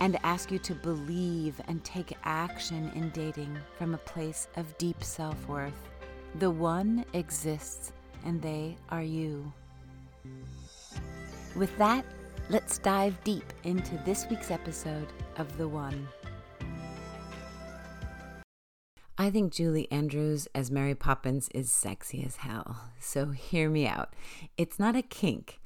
and ask you to believe and take action in dating from a place of deep self worth. The one exists, and they are you. With that, let's dive deep into this week's episode of The One. I think Julie Andrews as Mary Poppins is sexy as hell. So hear me out. It's not a kink.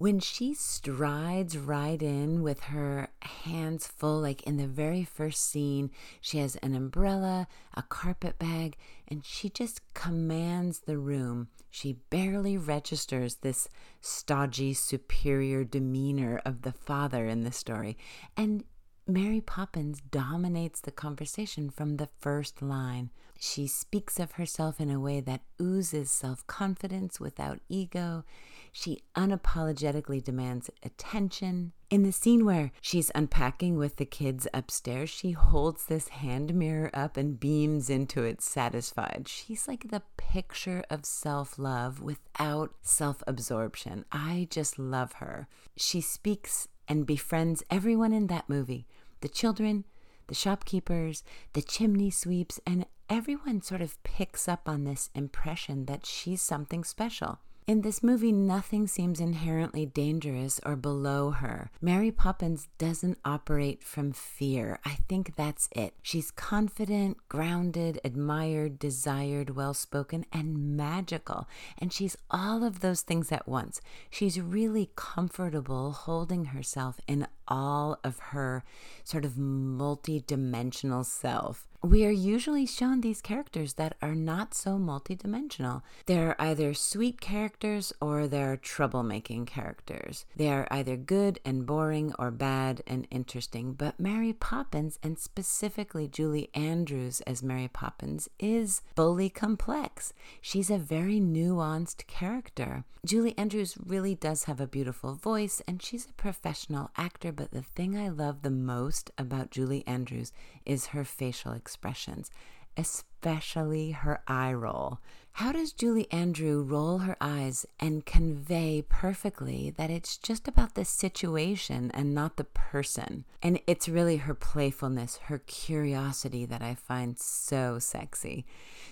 When she strides right in with her hands full, like in the very first scene, she has an umbrella, a carpet bag, and she just commands the room. She barely registers this stodgy, superior demeanor of the father in the story. And Mary Poppins dominates the conversation from the first line. She speaks of herself in a way that oozes self confidence without ego. She unapologetically demands attention. In the scene where she's unpacking with the kids upstairs, she holds this hand mirror up and beams into it satisfied. She's like the picture of self love without self absorption. I just love her. She speaks and befriends everyone in that movie the children, the shopkeepers, the chimney sweeps, and everyone sort of picks up on this impression that she's something special. In this movie, nothing seems inherently dangerous or below her. Mary Poppins doesn't operate from fear. I think that's it. She's confident, grounded, admired, desired, well spoken, and magical. And she's all of those things at once. She's really comfortable holding herself in all of her sort of multi dimensional self we are usually shown these characters that are not so multidimensional. They're either sweet characters or they're troublemaking characters. They are either good and boring or bad and interesting. But Mary Poppins, and specifically Julie Andrews as Mary Poppins, is fully complex. She's a very nuanced character. Julie Andrews really does have a beautiful voice and she's a professional actor, but the thing I love the most about Julie Andrews is her facial expressions, especially her eye roll. How does Julie Andrew roll her eyes and convey perfectly that it's just about the situation and not the person? And it's really her playfulness, her curiosity that I find so sexy.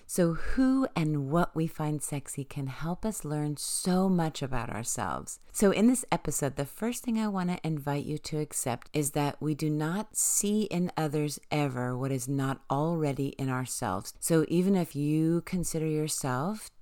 So, who and what we find sexy can help us learn so much about ourselves. So, in this episode, the first thing I want to invite you to accept is that we do not see in others ever what is not already in ourselves. So, even if you consider yourself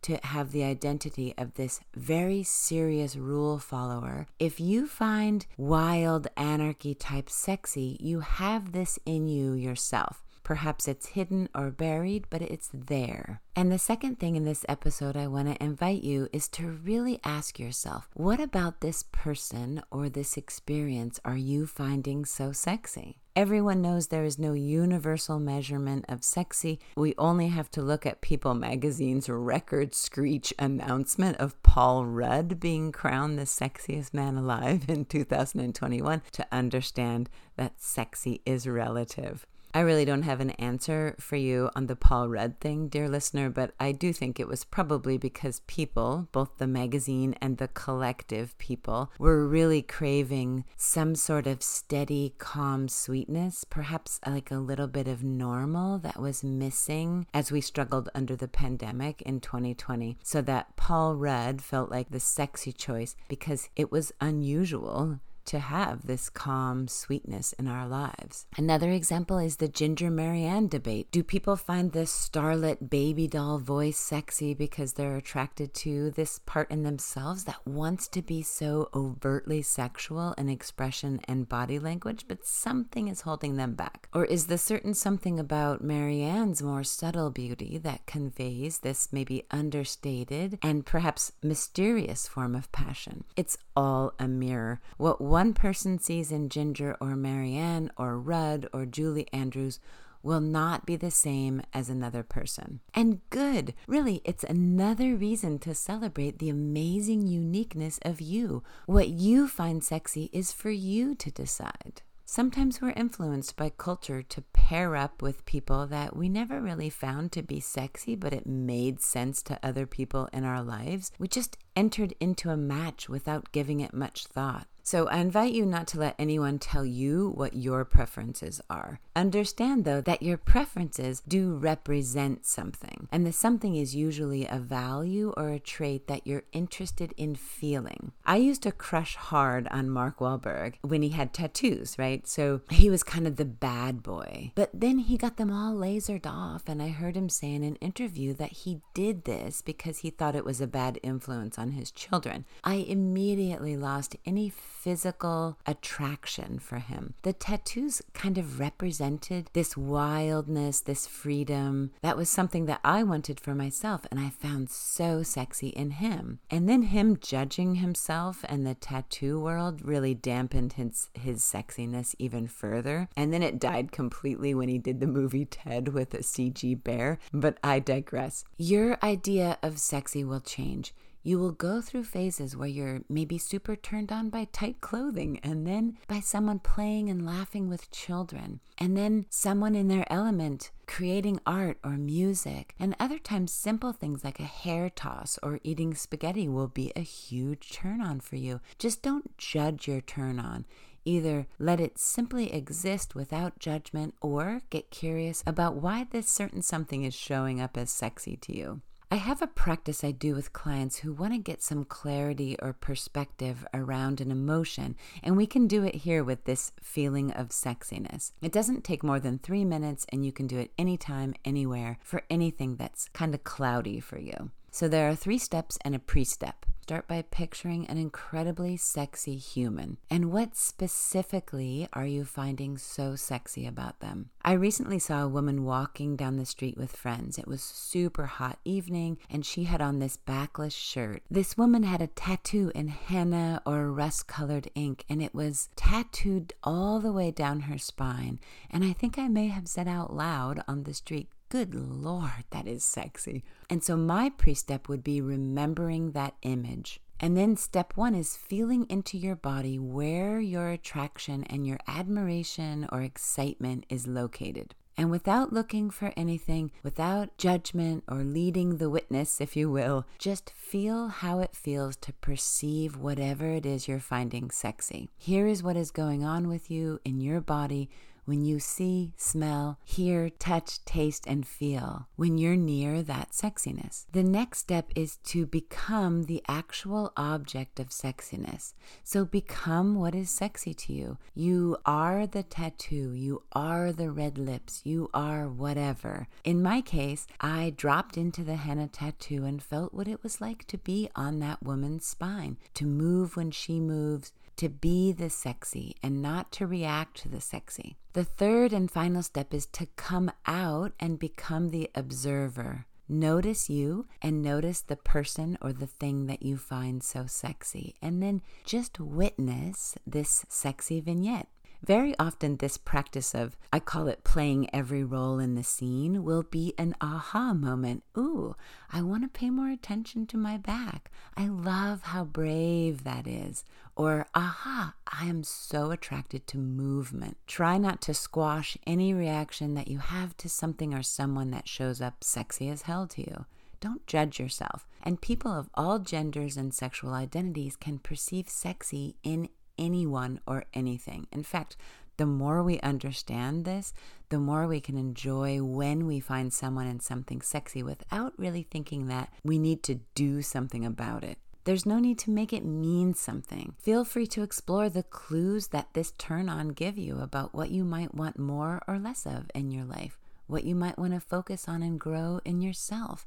to have the identity of this very serious rule follower, if you find wild anarchy type sexy, you have this in you yourself. Perhaps it's hidden or buried, but it's there. And the second thing in this episode I want to invite you is to really ask yourself what about this person or this experience are you finding so sexy? Everyone knows there is no universal measurement of sexy. We only have to look at People magazine's record screech announcement of Paul Rudd being crowned the sexiest man alive in 2021 to understand that sexy is relative. I really don't have an answer for you on the Paul Rudd thing, dear listener, but I do think it was probably because people, both the magazine and the collective people, were really craving some sort of steady, calm sweetness, perhaps uh, like a little bit of normal that was missing as we struggled under the pandemic in 2020. So that Paul Rudd felt like the sexy choice because it was unusual to have this calm sweetness in our lives. Another example is the Ginger Mary Ann debate. Do people find this starlet baby doll voice sexy because they're attracted to this part in themselves that wants to be so overtly sexual in expression and body language, but something is holding them back? Or is the certain something about Mary Ann's more subtle beauty that conveys this maybe understated and perhaps mysterious form of passion? It's all a mirror. What one person sees in Ginger or Mary Ann or Rudd or Julie Andrews will not be the same as another person. And good. Really, it's another reason to celebrate the amazing uniqueness of you. What you find sexy is for you to decide. Sometimes we're influenced by culture to pair up with people that we never really found to be sexy, but it made sense to other people in our lives. We just entered into a match without giving it much thought. So I invite you not to let anyone tell you what your preferences are. Understand, though, that your preferences do represent something, and the something is usually a value or a trait that you're interested in feeling. I used to crush hard on Mark Wahlberg when he had tattoos, right? So he was kind of the bad boy. But then he got them all lasered off, and I heard him say in an interview that he did this because he thought it was a bad influence on his children. I immediately lost any physical attraction for him. The tattoos kind of represented this wildness, this freedom. That was something that I wanted for myself, and I found so sexy in him. And then him judging himself and the tattoo world really dampened his, his sexiness even further. And then it died completely when he did the movie Ted with a CG bear. But I digress. Your idea of sexy will change you will go through phases where you're maybe super turned on by tight clothing, and then by someone playing and laughing with children, and then someone in their element creating art or music. And other times, simple things like a hair toss or eating spaghetti will be a huge turn on for you. Just don't judge your turn on. Either let it simply exist without judgment or get curious about why this certain something is showing up as sexy to you. I have a practice I do with clients who want to get some clarity or perspective around an emotion, and we can do it here with this feeling of sexiness. It doesn't take more than three minutes, and you can do it anytime, anywhere, for anything that's kind of cloudy for you. So there are three steps and a pre step. Start by picturing an incredibly sexy human. And what specifically are you finding so sexy about them? I recently saw a woman walking down the street with friends. It was super hot evening and she had on this backless shirt. This woman had a tattoo in henna or rust colored ink and it was tattooed all the way down her spine. And I think I may have said out loud on the street, Good Lord, that is sexy. And so my pre step would be remembering that image. And then step one is feeling into your body where your attraction and your admiration or excitement is located. And without looking for anything, without judgment or leading the witness, if you will, just feel how it feels to perceive whatever it is you're finding sexy. Here is what is going on with you in your body when you see, smell, hear, touch, taste, and feel when you're near that sexiness. The next step is to become the actual object of sexiness. So become what is sexy to you. You are the tattoo, you are the red lips, you are whatever. In my case, I dropped into the henna tattoo and felt what it was like to be on that woman's spine, to move when she moves to be the sexy and not to react to the sexy. The third and final step is to come out and become the observer. Notice you and notice the person or the thing that you find so sexy, and then just witness this sexy vignette. Very often, this practice of, I call it playing every role in the scene, will be an aha moment. Ooh, I want to pay more attention to my back. I love how brave that is. Or, aha, I am so attracted to movement. Try not to squash any reaction that you have to something or someone that shows up sexy as hell to you. Don't judge yourself. And people of all genders and sexual identities can perceive sexy in anyone or anything. In fact, the more we understand this, the more we can enjoy when we find someone and something sexy without really thinking that we need to do something about it. There's no need to make it mean something. Feel free to explore the clues that this turn on give you about what you might want more or less of in your life, what you might want to focus on and grow in yourself.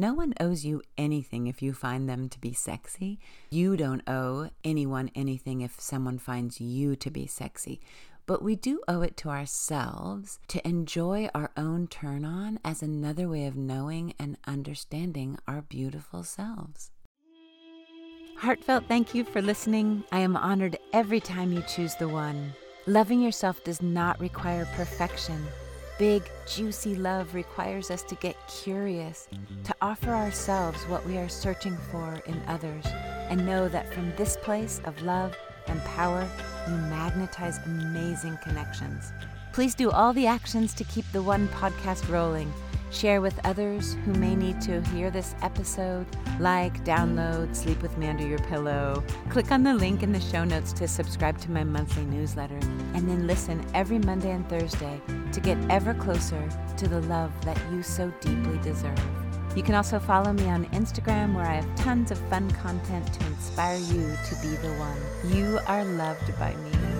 No one owes you anything if you find them to be sexy. You don't owe anyone anything if someone finds you to be sexy. But we do owe it to ourselves to enjoy our own turn on as another way of knowing and understanding our beautiful selves. Heartfelt thank you for listening. I am honored every time you choose the one. Loving yourself does not require perfection. Big, juicy love requires us to get curious, to offer ourselves what we are searching for in others, and know that from this place of love and power, we magnetize amazing connections. Please do all the actions to keep the One podcast rolling. Share with others who may need to hear this episode. Like, download, sleep with me under your pillow. Click on the link in the show notes to subscribe to my monthly newsletter. And then listen every Monday and Thursday to get ever closer to the love that you so deeply deserve. You can also follow me on Instagram where I have tons of fun content to inspire you to be the one. You are loved by me.